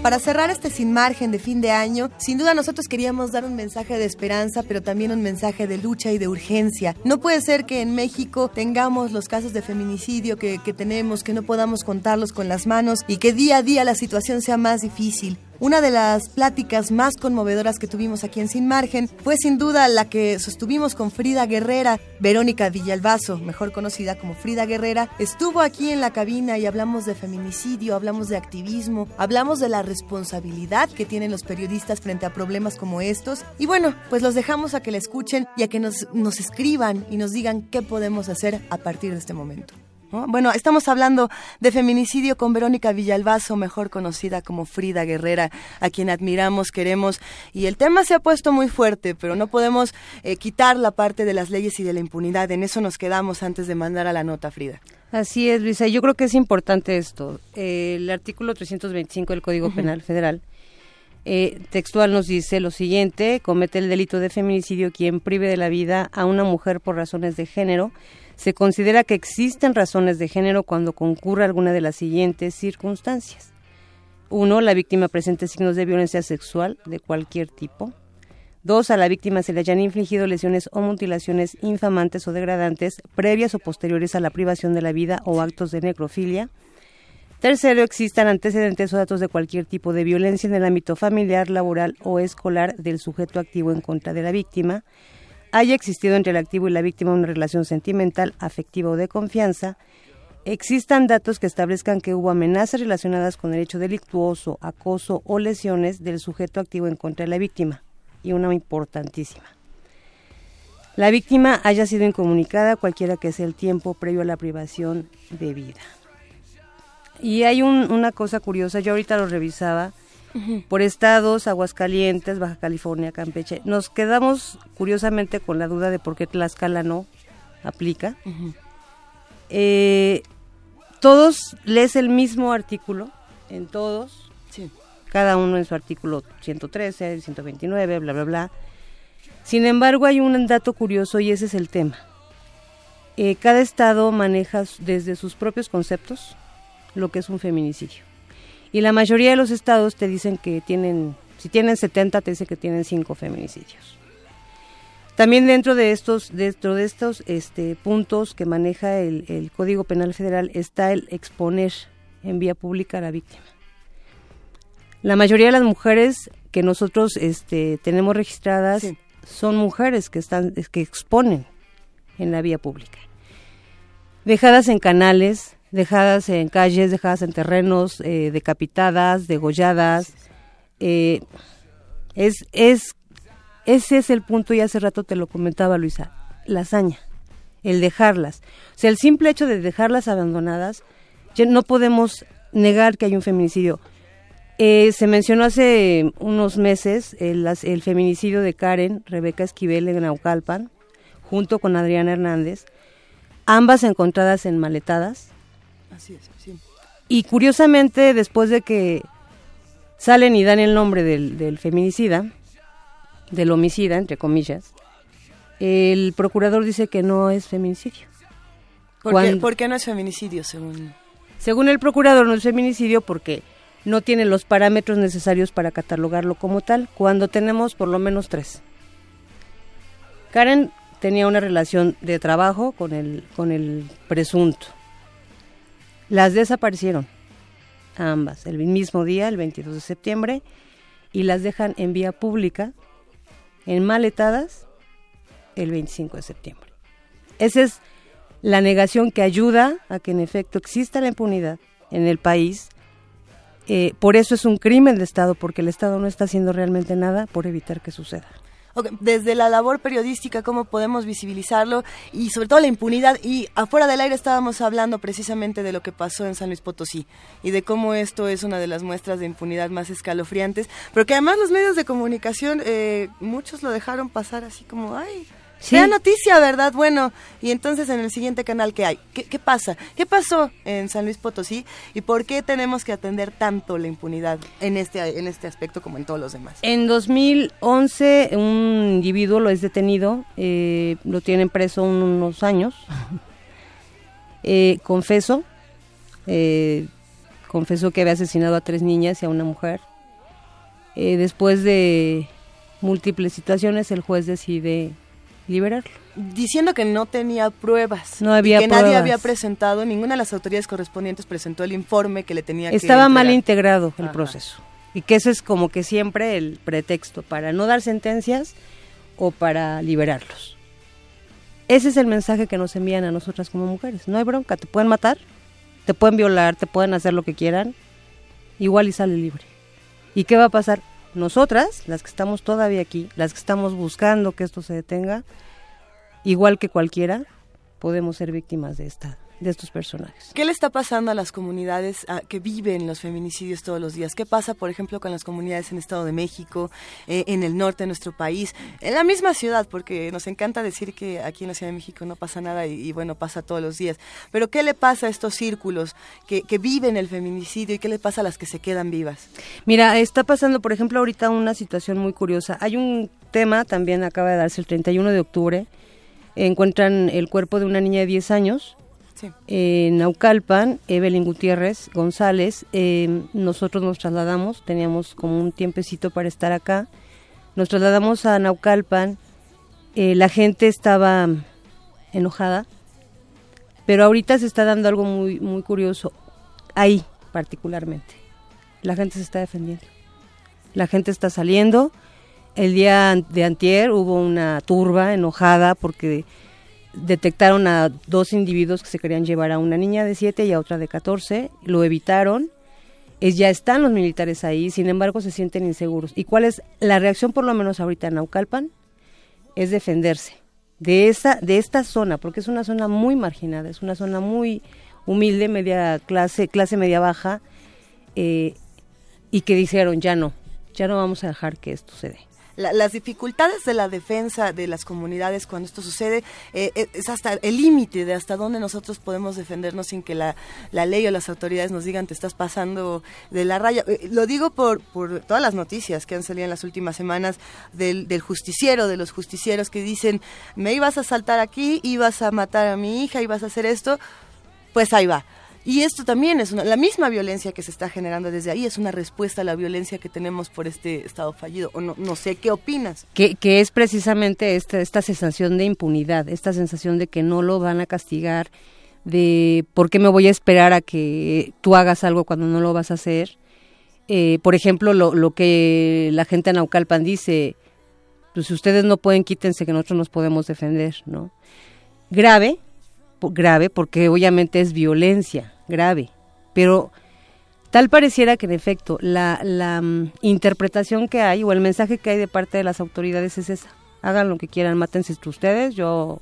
Para cerrar este sin margen de fin de año, sin duda nosotros queríamos dar un mensaje de esperanza, pero también un mensaje de lucha y de urgencia. No puede ser que en México tengamos los casos de feminicidio que, que tenemos, que no podamos contarlos con las manos y que día a día la situación sea más difícil. Una de las pláticas más conmovedoras que tuvimos aquí en Sin Margen fue sin duda la que sostuvimos con Frida Guerrera. Verónica Villalbazo, mejor conocida como Frida Guerrera, estuvo aquí en la cabina y hablamos de feminicidio, hablamos de activismo, hablamos de la responsabilidad que tienen los periodistas frente a problemas como estos. Y bueno, pues los dejamos a que la escuchen y a que nos, nos escriban y nos digan qué podemos hacer a partir de este momento. Bueno, estamos hablando de feminicidio con Verónica Villalbazo, mejor conocida como Frida Guerrera, a quien admiramos, queremos, y el tema se ha puesto muy fuerte, pero no podemos eh, quitar la parte de las leyes y de la impunidad. En eso nos quedamos antes de mandar a la nota, Frida. Así es, Luisa. Yo creo que es importante esto. el artículo 325 del Código Penal Federal eh, textual nos dice lo siguiente, comete el delito de feminicidio quien prive de la vida a una mujer por razones de género se considera que existen razones de género cuando concurre alguna de las siguientes circunstancias. Uno, la víctima presente signos de violencia sexual de cualquier tipo. Dos, a la víctima se le hayan infligido lesiones o mutilaciones infamantes o degradantes previas o posteriores a la privación de la vida o actos de necrofilia. Tercero, existan antecedentes o datos de cualquier tipo de violencia en el ámbito familiar, laboral o escolar del sujeto activo en contra de la víctima haya existido entre el activo y la víctima una relación sentimental, afectiva o de confianza, existan datos que establezcan que hubo amenazas relacionadas con el hecho delictuoso, acoso o lesiones del sujeto activo en contra de la víctima. Y una importantísima. La víctima haya sido incomunicada cualquiera que sea el tiempo previo a la privación de vida. Y hay una cosa curiosa, yo ahorita lo revisaba, por estados, Aguascalientes, Baja California, Campeche. Nos quedamos curiosamente con la duda de por qué Tlaxcala no aplica. Eh, todos lees el mismo artículo, en todos, cada uno en su artículo 113, 129, bla, bla, bla. Sin embargo, hay un dato curioso y ese es el tema. Eh, cada estado maneja desde sus propios conceptos lo que es un feminicidio. Y la mayoría de los estados te dicen que tienen, si tienen 70, te dicen que tienen 5 feminicidios. También dentro de estos, dentro de estos este, puntos que maneja el, el Código Penal Federal está el exponer en vía pública a la víctima. La mayoría de las mujeres que nosotros este, tenemos registradas son mujeres que están que exponen en la vía pública. Dejadas en canales, dejadas en calles, dejadas en terrenos, eh, decapitadas, degolladas. Eh, es, es ese es el punto, y hace rato te lo comentaba Luisa, la hazaña, el dejarlas. O sea, el simple hecho de dejarlas abandonadas, ya no podemos negar que hay un feminicidio. Eh, se mencionó hace unos meses el, el, feminicidio de Karen, Rebeca Esquivel en Naucalpan, junto con Adriana Hernández, ambas encontradas en maletadas. Así es, sí. Y curiosamente, después de que salen y dan el nombre del, del feminicida, del homicida, entre comillas, el procurador dice que no es feminicidio. ¿Por, qué, no es feminicidio según...? Según el procurador no es feminicidio porque no tiene los parámetros necesarios para catalogarlo como tal, cuando tenemos por lo menos tres. Karen tenía una relación de trabajo con el, con el presunto. Las desaparecieron, ambas, el mismo día, el 22 de septiembre, y las dejan en vía pública en maletadas el 25 de septiembre. Esa es la negación que ayuda a que en efecto exista la impunidad en el país. Eh, por eso es un crimen de Estado, porque el Estado no está haciendo realmente nada por evitar que suceda. Desde la labor periodística, ¿cómo podemos visibilizarlo? Y sobre todo la impunidad. Y afuera del aire estábamos hablando precisamente de lo que pasó en San Luis Potosí y de cómo esto es una de las muestras de impunidad más escalofriantes, pero que además los medios de comunicación, eh, muchos lo dejaron pasar así como, ay, Sí. noticia, ¿verdad? Bueno, y entonces en el siguiente canal, ¿qué hay? ¿Qué, pasa? ¿Qué pasó en San Luis Potosí? ¿Y por qué tenemos que atender tanto la impunidad en este, en este aspecto como en todos los demás? En 2011 un individuo lo es detenido, eh, lo tienen preso unos años. <laughs> Eh, confeso, eh, confesó que había asesinado a tres niñas y a una mujer. después de múltiples situaciones, el juez decide liberarlo. Diciendo que no tenía pruebas. No había que nadie había presentado, ninguna de las autoridades correspondientes presentó el informe que le tenía que Estaba mal integrado el proceso. Y que ese es como que siempre el pretexto para no dar sentencias o para liberarlos. Ese es el mensaje que nos envían a nosotras como mujeres. No hay bronca, te pueden matar, te pueden violar, te pueden hacer lo que quieran, igual y sale libre. ¿Y qué va a pasar? Nosotras, las que estamos todavía aquí, las que estamos buscando que esto se detenga, igual que cualquiera, podemos ser víctimas de esta de estos personajes. ¿Qué le está pasando a las comunidades que viven los feminicidios todos los días? ¿Qué pasa, por ejemplo, con las comunidades en Estado de México, eh, en el norte de nuestro país, en la misma ciudad? Porque nos encanta decir que aquí en la Ciudad de México no pasa nada y, bueno, pasa todos los días. Pero ¿qué le pasa a estos círculos que, que viven el feminicidio y qué le pasa a las que se quedan vivas? Mira, está pasando, por ejemplo, ahorita una situación muy curiosa. Hay un tema, también acaba de darse el 31 de octubre, encuentran el cuerpo de una niña de 10 años en Naucalpan, Evelyn Gutiérrez González, eh, nosotros nos trasladamos, teníamos como un tiempecito para estar acá, nos trasladamos a Naucalpan, eh, la gente estaba enojada, pero ahorita se está dando algo muy, muy curioso, ahí particularmente, la gente se está defendiendo, la gente está saliendo, el día de antier hubo una turba enojada porque detectaron a dos individuos que se querían llevar a una niña de 7 y a otra de 14, lo evitaron, es, ya están los militares ahí, sin embargo se sienten inseguros. ¿Y cuál es la reacción por lo menos ahorita en Naucalpan? Es defenderse de, esa, de esta zona, porque es una zona muy marginada, es una zona muy humilde, media clase, clase media baja, eh, y que dijeron, ya no, ya no vamos a dejar que esto se dé las dificultades de la defensa de las comunidades cuando esto sucede eh, eh, es hasta el límite de hasta dónde nosotros podemos defendernos sin que la, la, ley o las autoridades nos digan te estás pasando de la raya. Eh, lo digo por, por todas las noticias que han salido en las últimas semanas del, del justiciero, de los justicieros que dicen me ibas a saltar aquí, ibas a matar a mi hija, ibas a hacer esto, pues ahí va Y esto también es una, la misma violencia que se está generando desde ahí, es una respuesta a la violencia que tenemos por este Estado fallido. O no, no sé, ¿qué opinas? Que, que es precisamente esta, esta sensación de impunidad, esta sensación de que no lo van a castigar, de por qué me voy a esperar a que tú hagas algo cuando no lo vas a hacer. Eh, por ejemplo, lo, lo que la gente en Naucalpan dice, pues si ustedes no pueden, quítense que nosotros nos podemos defender, ¿no? Grave, grave, porque obviamente es violencia, grave, pero tal pareciera que en efecto la, la mm, interpretación que hay o el mensaje que hay de parte de las autoridades es esa. Hagan lo que quieran, mátense ustedes, yo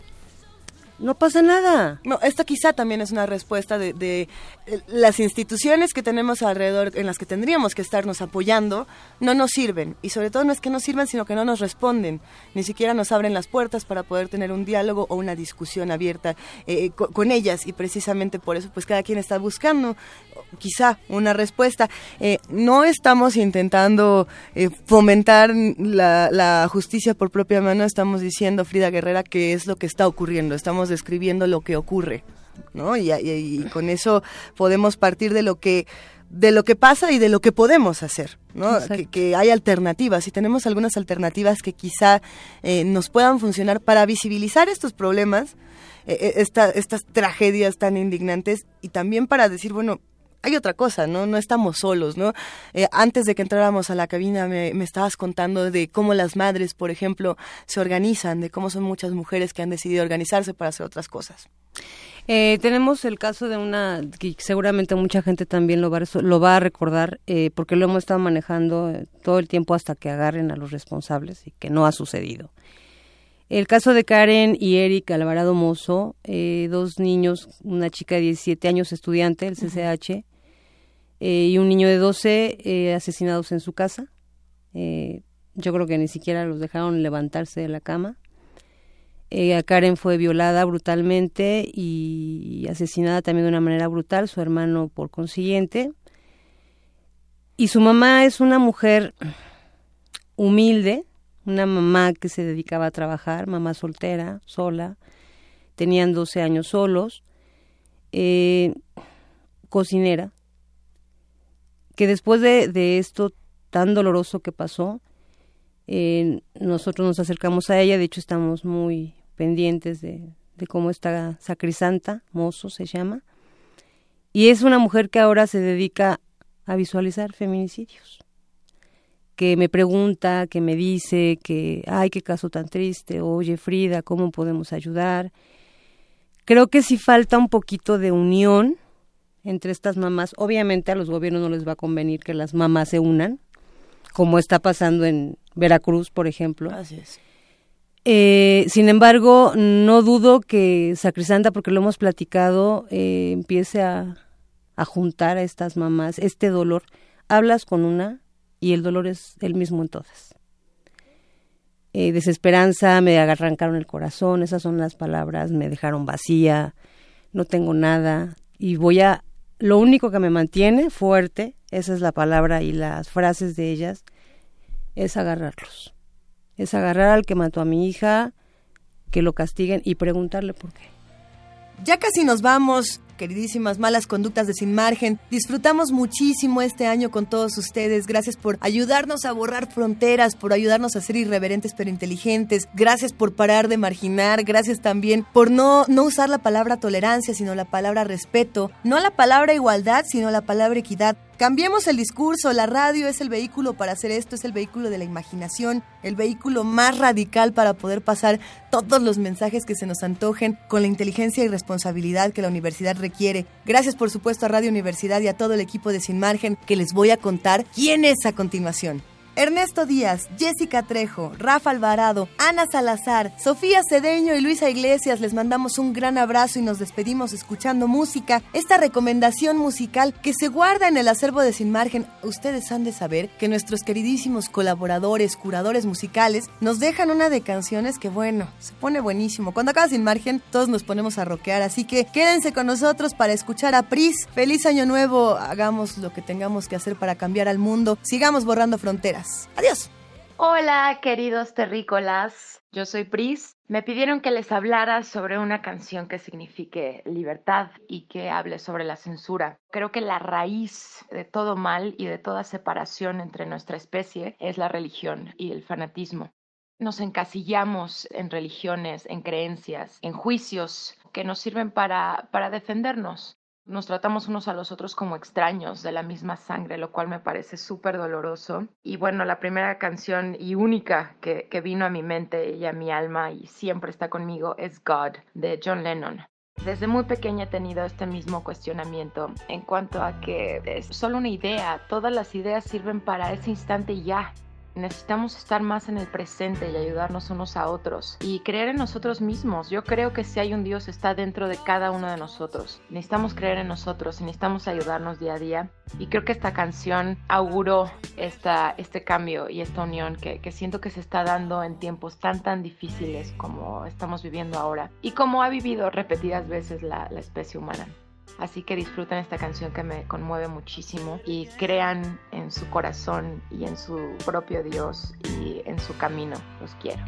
no pasa nada. No, esto quizá también es una respuesta de, de, eh, las instituciones que tenemos alrededor, en las que tendríamos que estarnos apoyando, no nos sirven. Y sobre todo no es que no sirvan, sino que no nos responden. Ni siquiera nos abren las puertas para poder tener un diálogo o una discusión abierta eh, con, con, ellas. Y precisamente por eso, pues cada quien está buscando quizá una respuesta. Eh, no estamos intentando eh, fomentar la, la, justicia por propia mano, estamos diciendo, Frida Guerrera, que es lo que está ocurriendo, estamos describiendo lo que ocurre, ¿no? Y, y, y con eso podemos partir de lo que de lo que pasa y de lo que podemos hacer, ¿no? Que, que, hay alternativas y tenemos algunas alternativas que quizá eh, nos puedan funcionar para visibilizar estos problemas, eh, esta, estas tragedias tan indignantes y también para decir, bueno, hay otra cosa, ¿no? No estamos solos, ¿no? Eh, antes de que entráramos a la cabina me, me, estabas contando de cómo las madres, por ejemplo, se organizan, de cómo son muchas mujeres que han decidido organizarse para hacer otras cosas. Eh, tenemos el caso de una que seguramente mucha gente también lo va, lo va a recordar eh, porque lo hemos estado manejando eh, todo el tiempo hasta que agarren a los responsables y que no ha sucedido. El caso de Karen y Eric Alvarado Mozo, eh, dos niños, una chica de 17 años estudiante del CCH uh -huh. Eh, y un niño de 12 eh, asesinados en su casa. yo creo que ni siquiera los dejaron levantarse de la cama. Eh, Karen fue violada brutalmente y asesinada también de una manera brutal, su hermano por consiguiente. Y su mamá es una mujer humilde, una mamá que se dedicaba a trabajar, mamá soltera, sola, tenían 12 años solos, eh, cocinera, que después de, de, esto tan doloroso que pasó, eh, nosotros nos acercamos a ella, de hecho estamos muy pendientes de, de cómo está Sacrisanta, Mozo se llama, y es una mujer que ahora se dedica a visualizar feminicidios que me pregunta, que me dice que, ay, qué caso tan triste, oye Frida, ¿cómo podemos ayudar? Creo que sí falta un poquito de unión entre estas mamás. Obviamente a los gobiernos no les va a convenir que las mamás se unan, como está pasando en Veracruz, por ejemplo. Así es. Eh, sin embargo, no dudo que Sacrisanta, porque lo hemos platicado, eh, empiece a, a juntar a estas mamás este dolor. Hablas con una, y el dolor es el mismo en todas. Eh, desesperanza, me arrancaron el corazón, esas son las palabras, me dejaron vacía, no tengo nada y voy a, lo único que me mantiene fuerte, esa es la palabra y las frases de ellas, es agarrarlos, es agarrar al que mató a mi hija, que lo castiguen y preguntarle por qué. Ya casi nos vamos, queridísimas malas conductas de Sin Margen. Disfrutamos muchísimo este año con todos ustedes. Gracias por ayudarnos a borrar fronteras, por ayudarnos a ser irreverentes pero inteligentes. Gracias por parar de marginar. Gracias también por no, no usar la palabra tolerancia, sino la palabra respeto. No la palabra igualdad, sino la palabra equidad. Cambiemos el discurso, la radio es el vehículo para hacer esto, es el vehículo de la imaginación, el vehículo más radical para poder pasar todos los mensajes que se nos antojen con la inteligencia y responsabilidad que la universidad requiere. Gracias por supuesto a Radio Universidad y a todo el equipo de Sin Margen que les voy a contar quién es a continuación. Ernesto Díaz, Jessica Trejo, Rafa Alvarado, Ana Salazar, Sofía Cedeño y Luisa Iglesias les mandamos un gran abrazo y nos despedimos escuchando música. Esta recomendación musical que se guarda en el acervo de Sin Margen, ustedes han de saber que nuestros queridísimos colaboradores, curadores musicales, nos dejan una de canciones que bueno, se pone buenísimo. Cuando acaba Sin Margen, todos nos ponemos a rockear, así que quédense con nosotros para escuchar a Pris. Feliz año nuevo, hagamos lo que tengamos que hacer para cambiar al mundo, sigamos borrando fronteras. Adiós. Hola, queridos terrícolas. Yo soy Pris. Me pidieron que les hablara sobre una canción que signifique libertad y que hable sobre la censura. Creo que la raíz de todo mal y de toda separación entre nuestra especie es la religión y el fanatismo. Nos encasillamos en religiones, en creencias, en juicios que nos sirven para, para defendernos. Nos tratamos unos a los otros como extraños de la misma sangre, lo cual me parece súper doloroso. Y bueno, la primera canción y única que, que vino a mi mente y a mi alma y siempre está conmigo es God de John Lennon. Desde muy pequeña he tenido este mismo cuestionamiento en cuanto a que es solo una idea, todas las ideas sirven para ese instante y ya. Necesitamos estar más en el presente y ayudarnos unos a otros y creer en nosotros mismos. Yo creo que si hay un Dios está dentro de cada uno de nosotros. Necesitamos creer en nosotros y necesitamos ayudarnos día a día. Y creo que esta canción auguró esta, este cambio y esta unión que, que siento que se está dando en tiempos tan tan difíciles como estamos viviendo ahora y como ha vivido repetidas veces la, la especie humana. Así que disfruten esta canción que me conmueve muchísimo y crean en su corazón y en su propio Dios y en su camino. Los quiero.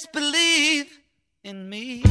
Just believe in me.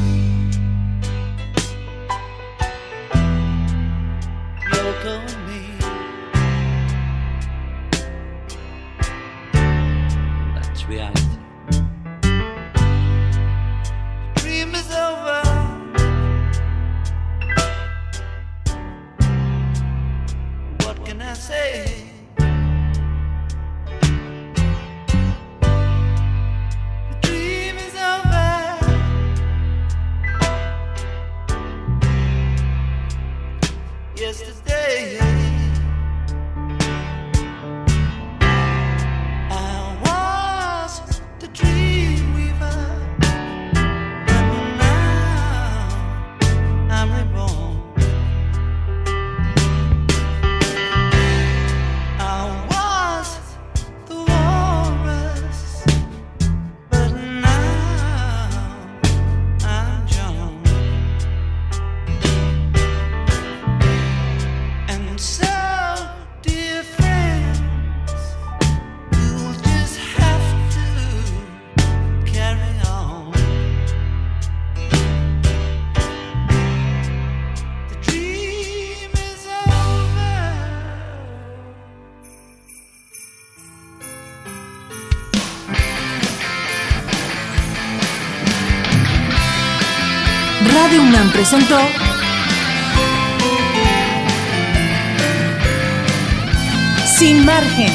Sin margen.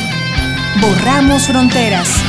Borramos fronteras.